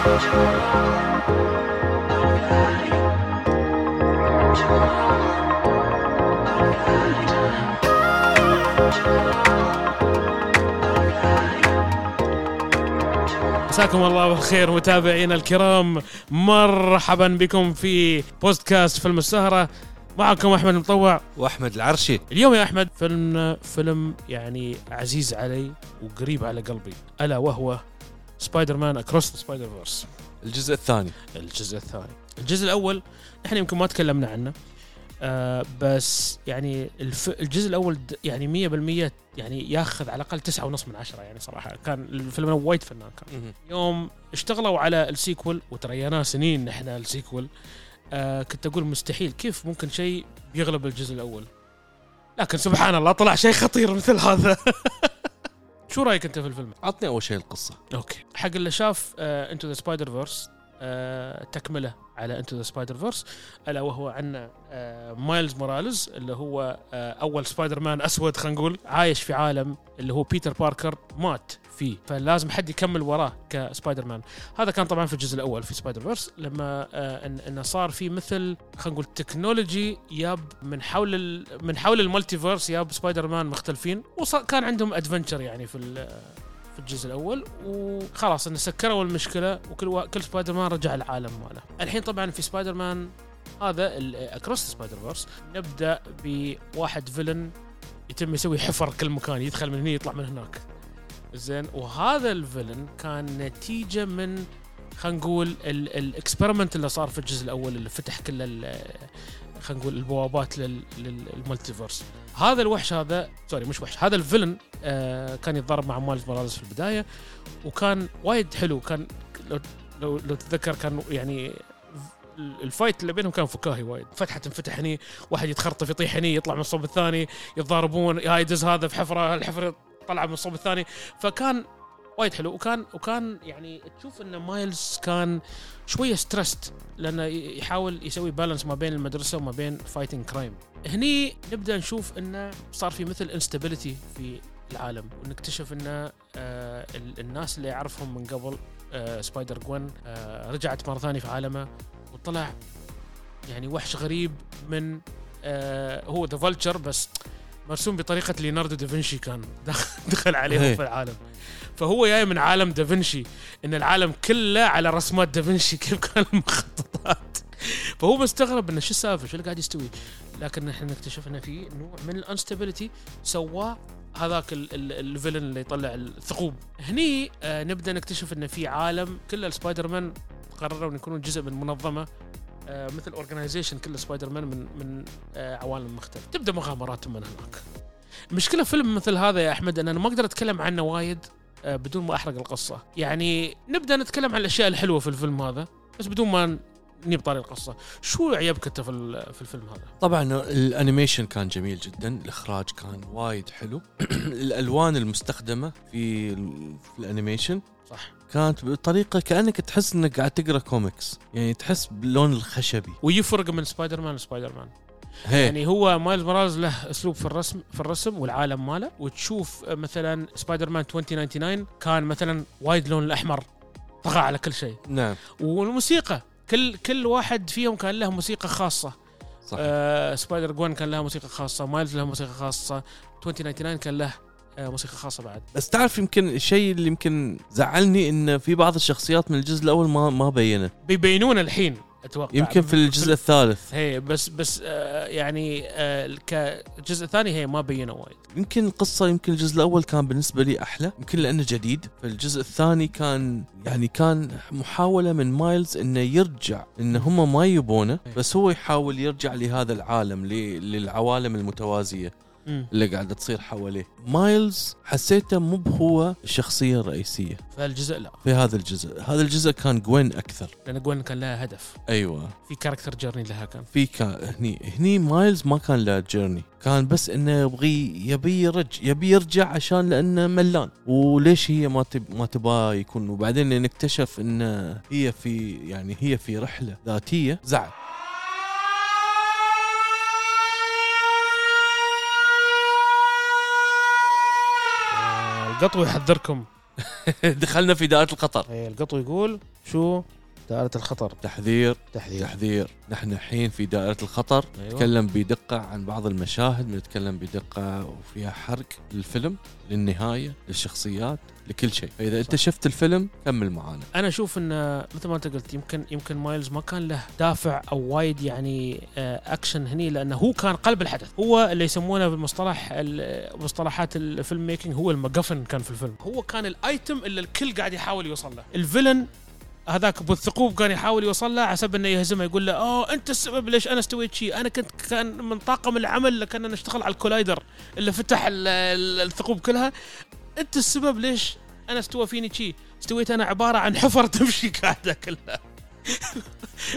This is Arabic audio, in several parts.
مساكم الله بالخير متابعينا الكرام مرحبا بكم في بودكاست فيلم السهرة. معكم أحمد المطوع وأحمد العرشي. اليوم يا أحمد فيلم فيلم يعني عزيز علي وقريب على قلبي ألا وهو Spider-Man Across Spider-Verse الجزء الثاني. الجزء الثاني. الجزء الأول إحنا يمكن ما تكلمنا عنه آه بس يعني الف... الجزء الأول د- يعني 100% يعني ياخذ على الأقل تسعة ونص من عشرة يعني صراحة. كان الفيلم وايد فنان كان. يوم اشتغلوا على ال sequel وتريناه سنين إحنا ال sequel آه كنت أقول مستحيل كيف ممكن شيء بيغلب الجزء الأول. لكن سبحان الله طلع شيء خطير مثل هذا. شو رأيك أنت في الفيلم؟ عطني أول شيء القصة. أوكي. حق اللي شاف Into the Spider-Verse تكملة على Into the Spider-Verse ألا وهو عن آه مايلز موراليز اللي هو آه أول سبايدر مان أسود خلينا نقول عايش في عالم اللي هو بيتر باركر مات. فيه فلازم حد يكمل وراه كسبايدر مان هذا كان طبعا في الجزء الأول في Spider-Verse لما آه انه صار في مثل خلينا نقول technology ياب من حول من حول ال multiverse ياب سبايدر مان مختلفين وكان عندهم adventure يعني في في الجزء الأول وخلاص انه سكروا المشكلة وكل. كل سبايدر مان رجع العالم ماله. الحين طبعا في سبايدر مان هذا Across Spider-Verse نبدأ بواحد villain يتم يسوي حفر كل مكان يدخل من هنا يطلع من هناك. زين. وهذا ال villain كان نتيجة من خلينا نقول ال experiment اللي صار في الجزء الأول اللي فتح كل خلينا نقول البوابات لل- لل- لل multiverse هذا الوحش هذا sorry مش وحش. هذا ال villain آه كان يتضارب مع مايلز موراليس في البداية وكان وايد حلو. كان لو لو, لو تتذكر كان يعني ال fight اللي بينهم كان فكاهي وايد. فتحة تنفتح هني واحد يتخرطف يطيح هني يطلع من الصوب الثاني يتضاربون هاي يدز هذا في حفرة الحفرة طلع من الصوب الثاني. فكان وايد حلو. وكان وكان يعني تشوف إن مايلز كان شوية stressed لأنه يحاول يسوي balance ما بين المدرسة وما بين fighting crime هني نبدأ نشوف انه صار في مثل instability في العالم ونكتشف إن آه ال- الناس اللي يعرفهم من قبل آه Spider-Gwen آه رجعت مرة ثانية في عالمه وطلع يعني وحش غريب من آه هو The Vulture بس مرسوم بطريقة ليوناردو دافنشي كان دخل, عليهم إيه. في العالم. فهو جاي من عالم دافنشي إن العالم كله على رسمات دافنشي كيف كان المخططات. فهو مستغرب إنه شو السالفة؟ شو اللي قاعد يستوي؟ لكن إحنا نكتشف انه في نوع من ال instability سواه هذاك ال- ال- ال villain اللي يطلع الثقوب. هني آه نبدأ نكتشف إنه في عالم كل السبايدر مان قرروا ان يكونون جزء من منظمة مثل organization كل سبايدر مان من من آه عوالم مختلفة. تبدأ مغامراتهم من هناك. المشكلة فيلم مثل هذا يا أحمد ان أنا ما أقدر أتكلم عنه وايد آه بدون ما أحرق القصة. يعني نبدأ نتكلم عن الأشياء الحلوة في الفيلم هذا بس بدون ما نجيب طاري القصة. شو عيبك انت في في الفيلم هذا؟ طبعا ال animation كان جميل جدا الإخراج كان وايد حلو. الألوان المستخدمة في, ال- في ال animation صح. كانت بطريقة كأنك تحس إنك قاعد تقرأ كوميكس. يعني تحس باللون الخشبي. ويفرق من Spider-Man ل Spider-Man هي يعني هو مايلز موراليز له أسلوب في الرسم في الرسم والعالم ماله. وتشوف مثلا سبايدر مان 2099 كان مثلا وايد لون الأحمر. طغى على كل شيء. نعم. والموسيقى. كل كل واحد فيهم كان له موسيقى خاصة. صح آه Spider-Gwen كان له موسيقى خاصة. مايلز له موسيقى خاصة. 2099 كان له موسيقى خاصة بعد. بس تعرف يمكن الشيء اللي يمكن زعلني إن في بعض الشخصيات من الجزء الأول ما ما بينه بيبينون الحين أتوقع. يمكن في الجزء الثالث. هي بس بس آه يعني آه كجزء ثاني هي ما بينوا وايد. يمكن القصة يمكن الجزء الأول كان بالنسبة لي أحلى يمكن لأنه جديد. فالجزء الثاني كان يعني كان محاولة من مايلز إنه يرجع إن هم ما يبونه بس هو يحاول يرجع لهذا العالم للعوالم المتوازية. مم. اللي قاعدة تصير حواليه. مايلز حسيته مو بهو الشخصية الرئيسية فالجزء لا. في هذا الجزء. هذا الجزء كان جوين أكثر. لأن جوين كان لها هدف. أيوة. في character journey لها كان. في كان هني هني مايلز ما كان له journey كان بس إنه يبغي يبي يرج يبي يرجع عشان لأنه ملان. وليش هي ما تب ما تبغى يكون وبعدين نكتشف إنه هي في يعني هي في رحلة ذاتية. زعل. القطو يحذركم. دخلنا في دائرة الخطر. إيه، القطو يقول شو؟ دائرة الخطر. تحذير. تحذير. تحذير. نحن الحين في دائرة الخطر. أيوة. نتكلم بدقة عن بعض المشاهد بنتكلم بدقة وفيها حرق للفيلم للنهاية للشخصيات. لكل شيء. فاذا أنت شفت الفيلم كمل معانا. أنا أشوف إن مثل ما أنت قلت يمكن يمكن مايلز ما كان له دافع أو وايد يعني آه، اكشن هني لأنه هو كان قلب الحدث. هو اللي يسمونه بالمصطلح ال- مصطلحات الفيلم making هو ال MacGuffin كان في الفيلم. هو كان ال item اللي الكل قاعد يحاول يوصل له. ال villain هذاك أبو الثقوب كان يحاول يوصل له حسب إنه يهزمه يقول له أوه أنت السبب ليش أنا استويت شيء أنا كنت كان من طاقم العمل اللي كنا نشتغل على ال collider اللي فتح ال- ال- الثقوب كلها. أنت السبب ليش أنا استوى فيني شي. استويت أنا عبارة عن حفر تمشي قاعدة كلها.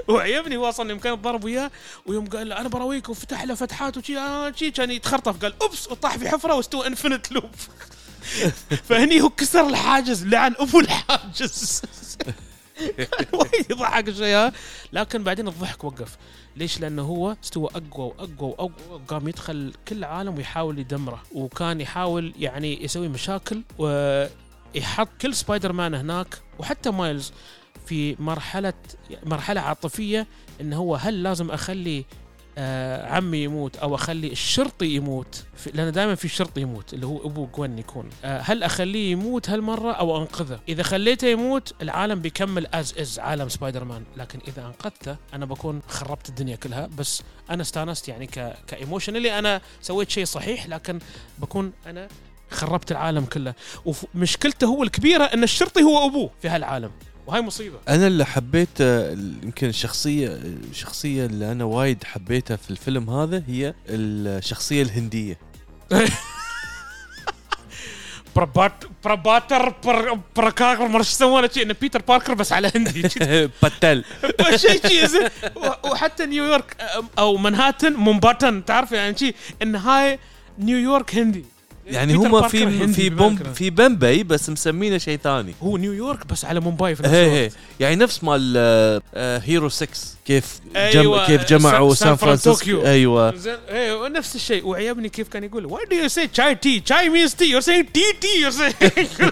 وعيبني واصل يوم الضرب وياه ويوم قال أنا براويك وفتح له فتحات وشي آه شي كان يتخرطف. قال oops وطاح في حفرة واستوى infinite loop فهني هو كسر الحاجز لعن أبو الحاجز. وايد يضحك ها. لكن بعدين الضحك وقف. ليش؟ لأنه هو استوى أقوى وأقوى وأقوى وقام يدخل كل العالم ويحاول يدمره. وكان يحاول يعني يسوي مشاكل ويحط كل سبايدر مان هناك وحتى مايلز في مرحلة مرحلة عاطفية انه هو هل لازم أخلي آه عمي يموت أو أخلي الشرطي يموت؟ لأن دائما في شرطي يموت اللي هو أبو جوين يكون. آه هل أخليه يموت هالمرة أو أنقذه؟ إذا خليته يموت العالم بيكمل as as عالم سبايدر مان لكن إذا أنقذته أنا بكون خربت الدنيا كلها. بس أنا استانست يعني ك ك emotionally أنا سويت شيء صحيح لكن بكون أنا خربت العالم كله. ومشكلته هو الكبيرة إن الشرطي هو أبوه في هالعالم. وهاي مصيبة. أنا اللي حبيت آه، يمكن الشخصية الشخصية اللي أنا وايد حبيتها في الفيلم هذا هي الشخصية الهندية. بربات برباتر بر بركاكر ما يسمونه شيء إنه بيتر باركر بس على هندي. باتل شيء شيء وحتى نيويورك أو منهاتن مومباتن تعرف يعني شيء إن هاي نيويورك هندي. يعني هم في في بالباكر. بوم في بمبي بس مسمينه شيء ثاني هو نيويورك بس على مومباي في نفس الوقت. يعني نفس مال آه، هيرو 6 كيف أيوة، جم كيف جمعوا سان- سان فرانسيسكو. أيوه إيه نفس الشيء وعيبني كيف كان يقول why do you say chai tea chai means tea you're saying tea tea you're saying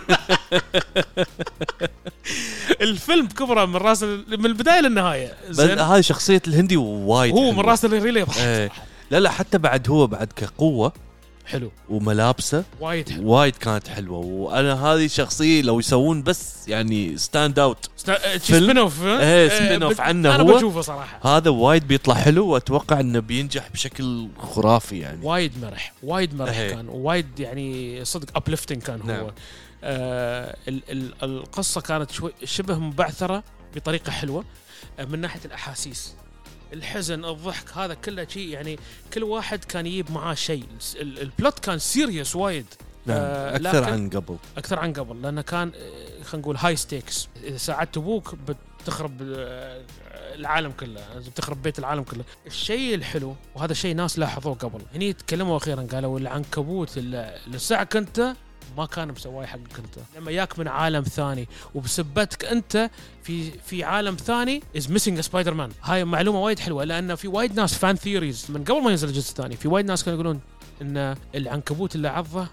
الفيلم كبره من راس من البداية للنهاية هاي شخصية الهندي وايد هو من. راس الريلي إيه. لا لا حتى بعد هو بعد كقوة حلو. وملابسه. وايد حلو. وايد كانت حلوة. وأنا هذه شخصية لو يسوون بس يعني stand out؟ spin off إيه، spin off عنه أنا هو. بشوفه صراحة. هذا وايد بيطلع حلو وأتوقع إنه بينجح بشكل خرافي يعني. وايد مرح وايد مرح إيه. كان وايد يعني صدق uplifting كان هو. نعم. آه ال ال القصة كانت شوي شبه مبعثرة بطريقة حلوة آه من ناحية الأحاسيس. الحزن الضحك هذا كله شيء يعني كل واحد كان يجيب معاه شيء. ال- ال plot كان serious وايد. نعم آه، أكثر عن قبل. أكثر عن قبل لأنه كان آه، خلينا نقول high stakes إذا ساعدت أبوك بتخرب آه، العالم كله بتخرب بيت العالم كله. الشيء الحلو وهذا شيء ناس لاحظوه قبل. هني تكلموا أخيرا قالوا العنكبوت اللي اللي لسعك أنت ما كان مسواه حقك انت لما ياك من عالم ثاني وبسبتك أنت في في عالم ثاني is missing سبايدر مان هاي معلومة وايد حلوة لأن في وايد ناس fan theories من قبل ما ينزل الجزء الثاني في وايد ناس كانوا يقولون إن العنكبوت اللي عضه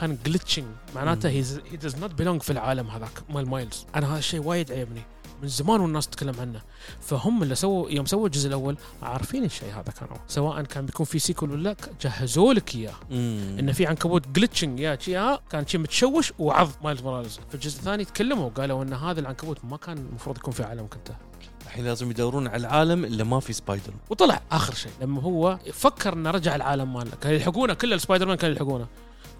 كان glitching معناته he does not belong في العالم هذاك مال مايلز. أنا هذا الشيء وايد عيبني. من زمان والناس تتكلم عنه. فهم اللي سووا يوم سووا الجزء الأول عارفين الشيء هذا كانوا. سواء كان بيكون في sequel ولا لا جهزوا لك إياه. ان في عنكبوت glitching يا شي ها كان شي متشوش وعض مايلز موراليس. في الجزء الثاني تكلموا قالوا إن هذا العنكبوت ما كان المفروض يكون في عالمك انت الحين لازم يدورون على العالم اللي ما في سبايدر. وطلع آخر شيء لما هو فكر إنه رجع العالم مالنا. كان يلحقونه كل السبايدر مان كانوا يلحقونه.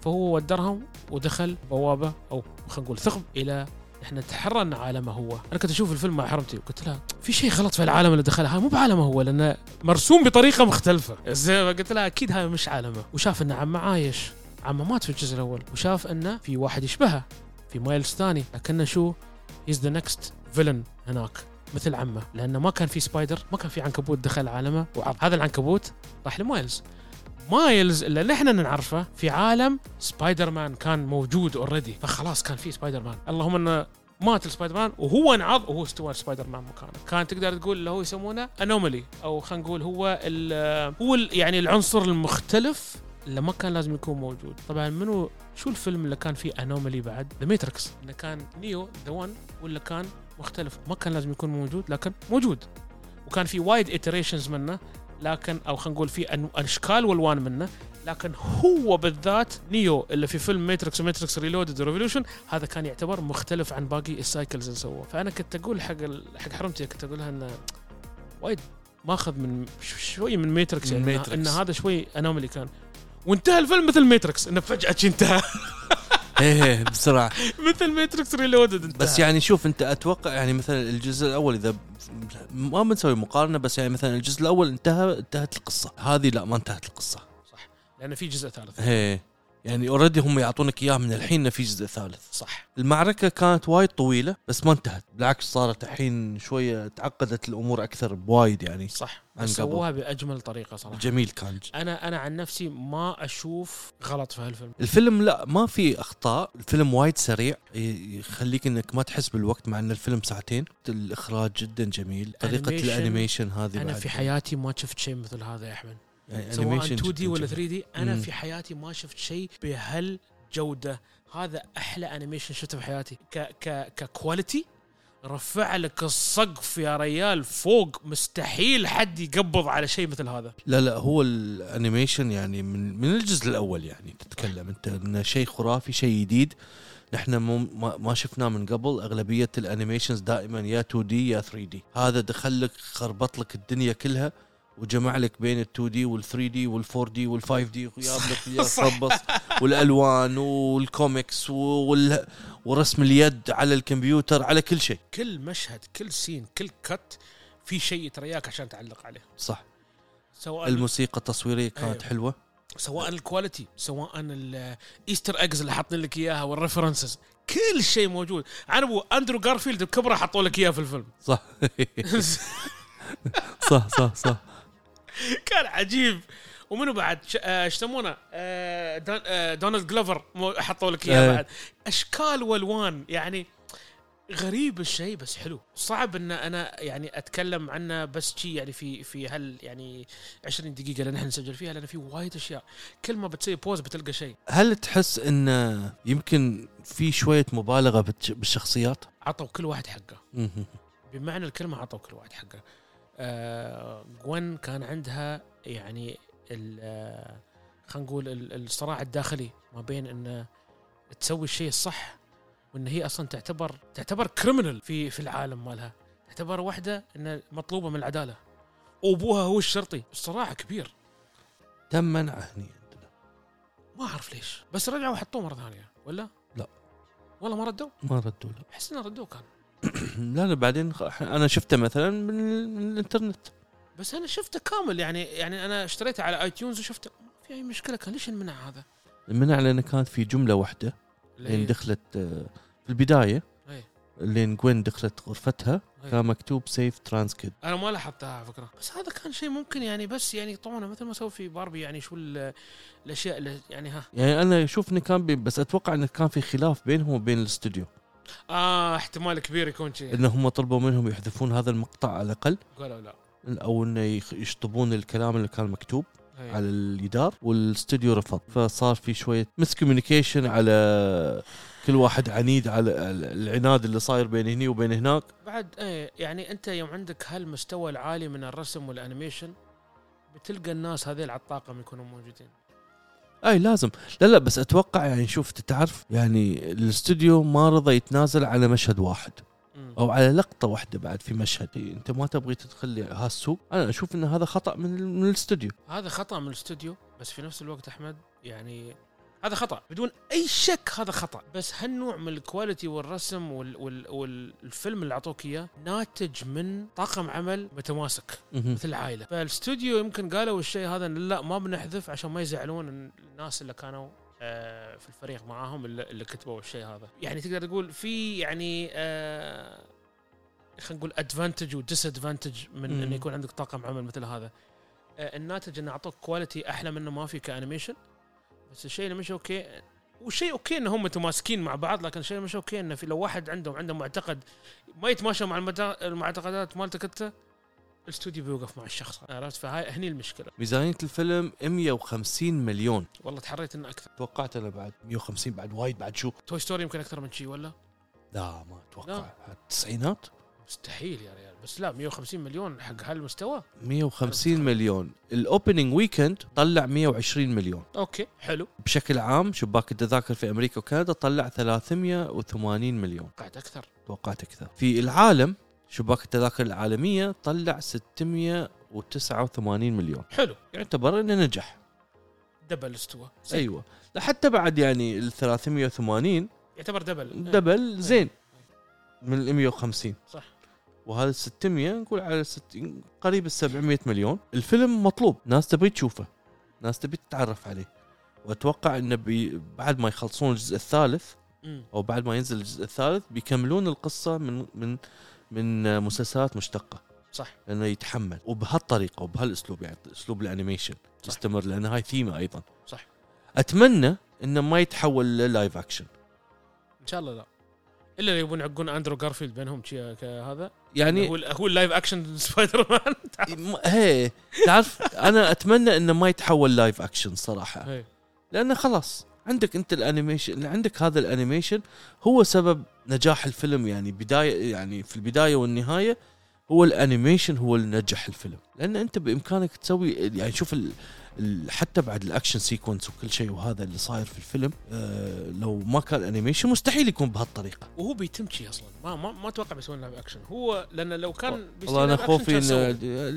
فهو ودرهم ودخل بوابة أو خلينا نقول ثقب إلى إحنا ان عالمه هو. أنا كنت أشوف الفيلم مع حرمتي وقلت لها في شيء غلط في العالم اللي دخلها؟ مو بعالمه هو لأنه مرسوم بطريقة مختلفة. زين قلت لها أكيد هاي مش عالمه. وشاف إن عمه عايش. عمه مات في الجزء الأول وشاف انه في واحد يشبهه في مايلز ثاني. لكنه شو؟ he's the next villain هناك مثل عمه. لأنه ما كان في سبايدر ما كان في عنكبوت دخل عالمه وعض هذا العنكبوت راح لمايلز. مايلز اللي نحن نعرفه في عالم سبايدر مان كان موجود already فخلاص كان في سبايدر مان اللهم إنه مات السبايدر مان وهو انعض وهو استوى سبايدر مان مكانه. كان تقدر تقول اللي هو يسمونه anomaly أو خلينا نقول هو هو يعني العنصر المختلف اللي ما كان لازم يكون موجود. طبعا منو شو الفيلم اللي كان فيه anomaly بعد؟ The Matrix إنه كان نيو the one ولا كان مختلف؟ ما كان لازم يكون موجود لكن موجود. وكان في وايد iterations منه. لكن أو خلينا نقول في أشكال والوان منه لكن هو بالذات نيو اللي في فيلم Matrix و Matrix Reloaded Revolution هذا كان يعتبر مختلف عن باقي ال cycles اللي سووه. فأنا كنت أقول حق حق حرمتي كنت أقول لها إنه وايد ماخذ من شوي من Matrix يعني. ان هذا شوي anomaly كان. وانتهى الفيلم مثل Matrix إنه فجأة انتهى. إيه إيه، بسرعة. مثل Matrix Reloaded انتهى بس يعني شوف انت أتوقع يعني مثلا الجزء الأول إذا ما بنسوي مقارنة بس يعني مثلا الجزء الأول انتهى انتهت القصة. هذه لا ما انتهت القصة. لأن في جزء ثالث. إيه. يعني already هم يعطونك اياه من الحين في جزء ثالث. صح. المعركة كانت وايد طويلة بس ما انتهت. بالعكس صارت الحين شوية تعقدت الأمور أكثر بوايد يعني صح. عن بس قبل. سووها بأجمل طريقة صراحة. جميل كان أنا أنا عن نفسي ما أشوف غلط في هالفيلم. الفيلم لا ما في أخطاء. الفيلم وايد سريع يخليك إنك ما تحس بالوقت مع إن الفيلم ساعتين. الإخراج جدا جميل. طريقة ال animation هذه أنا. في حياتي ما شفت شيء مثل هذا يا أحمد. سواء animation 2D ولا جميل. 3D أنا مم. في حياتي ما شفت شيء بهالجودة. هذا أحلى animation شفته في حياتي. ك ك ك quality رفع لك السقف يا ريال فوق. مستحيل حد يقبض على شيء مثل هذا. لا لا هو ال animation يعني من من الجزء الأول يعني تتكلم. أنت انه شيء خرافي شيء جديد. نحن مو- ما, ما شفناه من قبل. أغلبية ال animations دائما يا 2D يا 3D هذا دخل لك خربط لك الدنيا كلها. وجمع لك بين ال 2D وال 3D وال 4D وال 5D وجاب لك إياه خبص والألوان والكوميكس وال ورسم اليد على الكمبيوتر على كل شيء. كل مشهد كل scene كل cut في شيء يترياك عشان تعلق عليه. صح. سواء الموسيقى التصويرية كانت أيوه. حلوة. سواء ال quality سواء ال Easter eggs اللي حاطين لك إياها وال references كل شيء موجود. أبو أندرو جارفيلد بكبرة حطوا لك إياه في الفيلم. صح. صح صح صح. كان عجيب. ومنو بعد؟ آه، إيش يسمونه؟ آه، آه، دونالد جلوفر حطوا لك إياه إيه. بعد. أشكال والوان يعني غريب الشيء بس حلو. صعب إن أنا يعني أتكلم عنه بس شي يعني في في هال يعني 20 دقيقة اللي نحن نسجل فيها لأن في وايد أشياء. كل ما بتسوي بوز بتلقى شيء. هل تحس إن يمكن في شوية مبالغة بالش- بالشخصيات؟ عطوا كل واحد حقه. بمعنى الكلمة عطوا كل واحد حقه. جوين كان عندها يعني آه، خلينا نقول ال- الصراع الداخلي ما بين إن تسوي الشيء الصح وإن هي أصلا تعتبر تعتبر كريمنال في في العالم مالها. تعتبر واحدة إن مطلوبة من العدالة. وابوها هو الشرطي. الصراع كبير. تم منعه هني عندنا. ما أعرف ليش. بس رجعوا حطوه مرة ثانية ولا؟ لا. والله ما ردوا؟ ما ردوا له أحس إنه ردوه كان. لا لا بعدين أنا شفته مثلا من, ال- من الإنترنت. بس أنا شفته كامل يعني يعني أنا اشتريته على اي تيونز وشفته. ما في أي مشكلة كان ليش المنع هذا؟ منع لأن كانت في جملة واحدة لين دخلت آه، في البداية أي. لين جوين دخلت غرفتها أي. كان مكتوب save trans kid أنا ما لاحظتها على فكرة. بس هذا كان شيء ممكن يعني بس يعني طبعا مثل ما سووا في باربي يعني شو ال- الأشياء يعني ها. يعني أنا أشوف إنه كان بي بس أتوقع إنه كان في خلاف بينهم وبين الاستوديو آه احتمال كبير يكون شيء ان هم طلبوا منهم يحذفون هذا المقطع على الأقل. قالوا لا. أو إنه يشطبون الكلام اللي كان مكتوب أي. على الجدار والاستوديو رفض. فصار في شوية miscommunication على كل واحد عنيد على العناد اللي صاير بين هني وبين هناك. بعد إيه يعني أنت يوم عندك هالمستوى العالي من الرسم وال animation بتلقى الناس هذيل على الطاقم يكونوا موجودين. أي لازم. لا لا بس أتوقع يعني شوف تعرف يعني الاستوديو ما رضى يتنازل على مشهد واحد. أو على لقطة واحدة بعد في مشهد. أنت ما تبغي تدخل هالسوق أنا أشوف إن هذا خطأ من من الاستوديو. هذا خطأ من الاستوديو بس في نفس الوقت أحمد يعني هذا خطأ. بدون أي شك هذا خطأ. بس هالنوع من ال quality والرسم وال وال والفيلم اللي أعطوك إياه ناتج من طاقم عمل متماسك. مثل العائلة. فالاستوديو يمكن قالوا الشيء هذا لا ما بنحذف عشان ما يزعلون الناس اللي كانوا آه، في الفريق معاهم اللي, كتبوا الشيء هذا. يعني تقدر تقول في يعني آه، خلينا نقول advantage و disadvantage من. انه يكون عندك طاقم عمل مثل هذا. آه، الناتج انه أعطوك quality أحلى منه ما في ك animation. بس الشيء اللي مش okay وشيء okay إن هم متماسكين مع بعض لكن الشيء اللي مش okay انه في لو واحد عندهم عنده معتقد ما يتماشى مع المعتقدات مالتك أنت الاستوديو بيوقف مع الشخص عرفت؟ فهاي هني المشكلة. ميزانية الفيلم 150 مليون. والله تحريت إنه أكثر. توقعت أنا بعد 150 بعد وايد بعد شو؟ Toy Story يمكن أكثر من شيء ولا؟ لا ما أتوقع. التسعينات مستحيل يا ريال. بس لا 150 مليون حق هالمستوى؟ 150 مليون. ال opening weekend طلع 120 مليون. okay حلو. بشكل عام شباك التذاكر في أمريكا وكندا طلع 380 مليون. قاعد أكثر. توقعت أكثر. في العالم شباك التذاكر العالمية طلع 689 مليون. حلو. يعتبر إنه نجح. double استوى. زين. أيوه. لحتى بعد يعني ال 380 يعتبر double. double زين. من ال 150 صح. وهذا ال 600 نقول على 60 قريب ال 700 مليون. الفيلم مطلوب ناس تبي تشوفه ناس تبي تتعرف عليه. وأتوقع إنه بي بعد ما يخلصون الجزء الثالث. أو بعد ما ينزل الجزء الثالث بيكملون القصة من من من مسلسلات مشتقة. صح. لأنه يتحمل. وبهالطريقة وبهالأسلوب يعني أسلوب ال animation صح. يستمر لأن هاي ثيمة أيضا. صح. أتمنى إنه ما يتحول لل live action. إن شاء الله لا. إلا لو يبون يعقون أندرو جارفيلد بينهم شي هذا يعني هو هو ال live action Spider-Man هي تعرف أنا أتمنى إنه ما يتحول live action صراحة. هي. لأنه خلاص عندك أنت ال animation اللي عندك هذا ال animation هو سبب نجاح الفيلم يعني بداية يعني في البداية والنهاية هو ال animation هو اللي نجح الفيلم. لأن أنت بإمكانك تسوي يعني شوف حتى بعد ال action sequence وكل شيء وهذا اللي صاير في الفيلم آه لو ما كان animation مستحيل يكون بهالطريقة. وهو بيتم شي أصلا. ما ما, ما أتوقع بيسوون live action هو لأن لو كان والله أنا خوفي إن.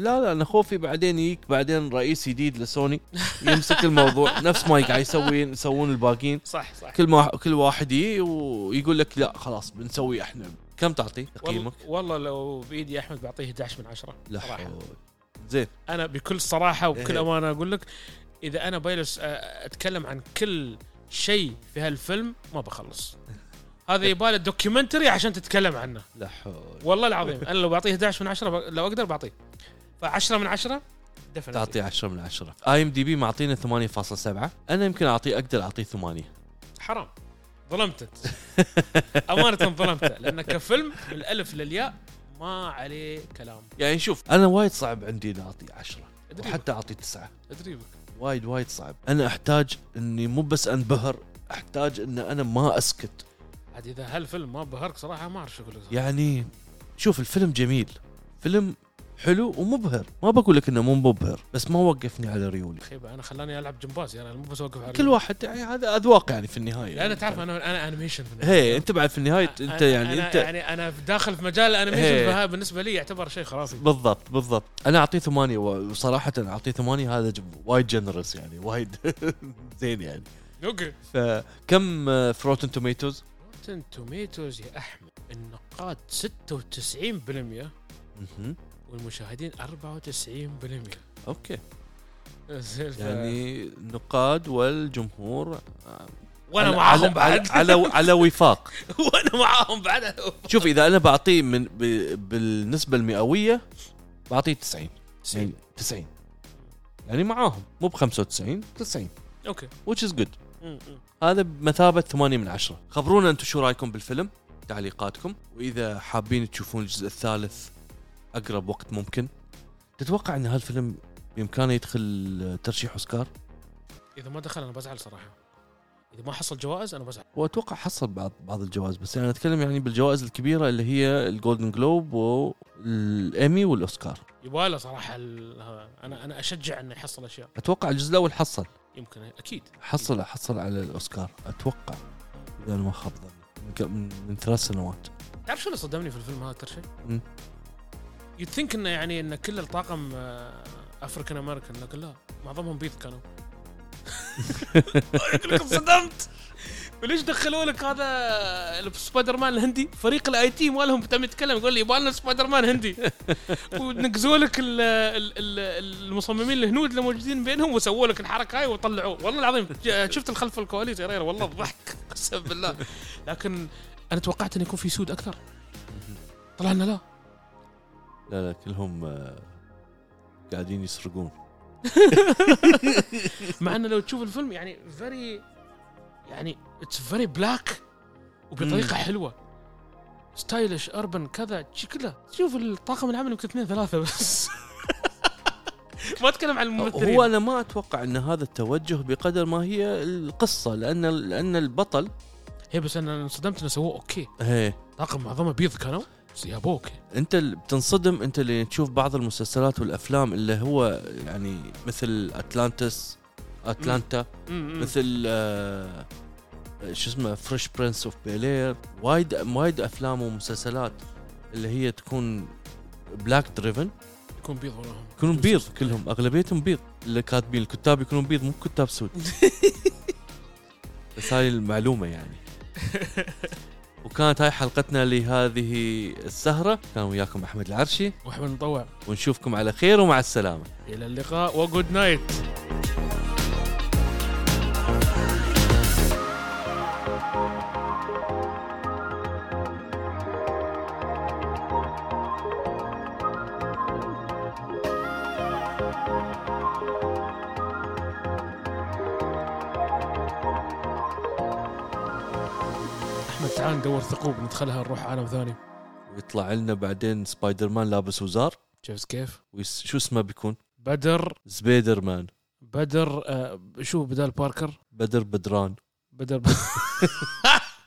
لا لا أنا خوفي بعدين يجيك بعدين رئيس جديد لسوني يمسك الموضوع. نفس ما قاعد يسوي يسوون الباقيين. صح صح. كل ما كل واحد يجي ويقول لك لا خلاص بنسوي إحنا. كم تعطي تقييمك؟ والله, والله لو بإيدي أحمد بعطيه 11 من 10 لا حول. زين. أنا بكل صراحة وبكل إيه. أمانة أقول لك إذا أنا بجلس آه، أتكلم عن كل شيء في هالفيلم ما بخلص. هذا يباله documentary عشان تتكلم عنه. لا حول. والله العظيم أنا لو بعطيه 11 من 10 ب- لو أقدر بعطيه. ف10 من 10 definitely. تعطي 10 من 10 IMDb معطينا 8.7 أنا يمكن اعطيه أقدر اعطيه 8 حرام. ظلمتك أمانة ظلمته. لأن كفيلم من الالف للياء. ما عليه كلام. يعني شوف أنا وايد صعب عندي إني اعطيه 10 أدري. وحتى اعطيه 9 أدري بك. وايد وايد صعب. أنا أحتاج إني مو بس أنبهر أحتاج إن أنا ما أسكت. عاد إذا هالفيلم ما بهرك صراحة ما أعرف شو أقول يعني شوف الفيلم جميل. فيلم حلو ومبهر. ما بقول لك إنه مو مبهر بس ما وقفني على ريولي. خيبه أنا خلاني ألعب جمباز يعني أنا مو بس أوقف على كل واحد يعني هذا اذواق يعني في النهاية. أنا تعرف أنا أنا animation. هي أنت بعد في النهاية أنت يعني أنا أنت يعني أنا داخل في مجال ال animation بالنسبة لي يعتبر شيء خرافي. بالضبط بالضبط. أنا أعطيه ثمانية وصراحه أعطيه ثمانية هذا وايد generous يعني وايد زين يعني. okay. فكم ف Rotten Tomatoes Rotten Tomatoes يا أحمد النقاد 96% والمشاهدين 94% okay. يعني النقاد والجمهور آه، وأنا معاهم على بعد. على, على, وفاق. وأنا معاهم بعد. شوف إذا أنا بعطيه من. بالنسبة المئوية بعطيه 90 يعني 90 يعني معاهم. مو ب 95 90 أوكي. Which is good. م- م. هذا بمثابة 8 من 10 خبرونا أنتم شو رأيكم بالفيلم تعليقاتكم. وإذا حابين تشوفون الجزء الثالث أقرب وقت ممكن. تتوقع إن هالفيلم بإمكانه يدخل ترشيح أوسكار؟ إذا ما دخل أنا بزعل صراحة. إذا ما حصل جوائز أنا بزعل. وأتوقع حصل بعض بعض الجوائز بس يعني أتكلم يعني بالجوائز الكبيرة اللي هي الجولدن جلوب والايمي والأوسكار. يباله صراحة أنا أنا أشجع إنه يحصل أشياء. أتوقع الجزء الأول حصل. يمكن أكيد. حصل حصل على الأوسكار أتوقع. إذا أنا ما خاب ظني. من ثلاث سنوات. تعرف شو اللي صدمني في الفيلم هذا أكثر شيء؟ you think انه يعني إن كل الطاقم African American لكن لا معظمهم بيض كانوا. يقول لك انصدمت. وليش دخلوا لك هذا السبايدر مان الهندي؟ فريق ال IT مالهم تم يتكلم يقول لي يبغى لنا سبايدر مان هندي. ونقزوا لك ال- ال- ال- المصممين الهنود اللي موجودين بينهم وسووا لك الحركة هاي وطلعوه. والله العظيم ج- شفت الخلف الكواليس يا ريال والله ضحك قسم بالله. لكن أنا توقعت انه يكون في سود أكثر. طلع لنا لا. لا لا كلهم آه، قاعدين يسرقون. مع إنه لو تشوف الفيلم يعني very يعني it's very black وبطريقة. حلوة. stylish urban كذا شي كله. شوف الطاقم العمل يمكن اثنين ثلاثة بس. ما أتكلم عن الممثلين. هو أنا ما أتوقع إن هذا التوجه بقدر ما هي القصة لأن لأن البطل هي بس أنا انصدمت إنه سووه okay. هي. طاقم معظمه بيض كانوا أوكي انت اللي بتنصدم انت اللي تشوف بعض المسلسلات والأفلام اللي هو يعني مثل أتلانتس أتلانتا م- م. مثل آه شو اسمه Fresh Prince of Bel-Air وايد وايد أفلام ومسلسلات اللي هي تكون black driven يكون بيض وراهم. يكونون بيض كلهم أغلبيتهم بيض. اللي كاتبين الكتاب يكونون بيض مو كتاب سود. بس هاي المعلومة يعني. وكانت هاي حلقتنا لهذه السهرة. كان وياكم أحمد العرشي. وأحمد مطوع ونشوفكم على خير ومع السلامة. إلى اللقاء وجود نايت ثقوب ندخلها نروح عالم ثاني. ويطلع لنا بعدين سبايدر مان لابس وزار. شفت كيف؟ شو اسمه بيكون؟ بدر. سبيدر مان بدر آه شو بدال Parker؟ بدر بدران. بدر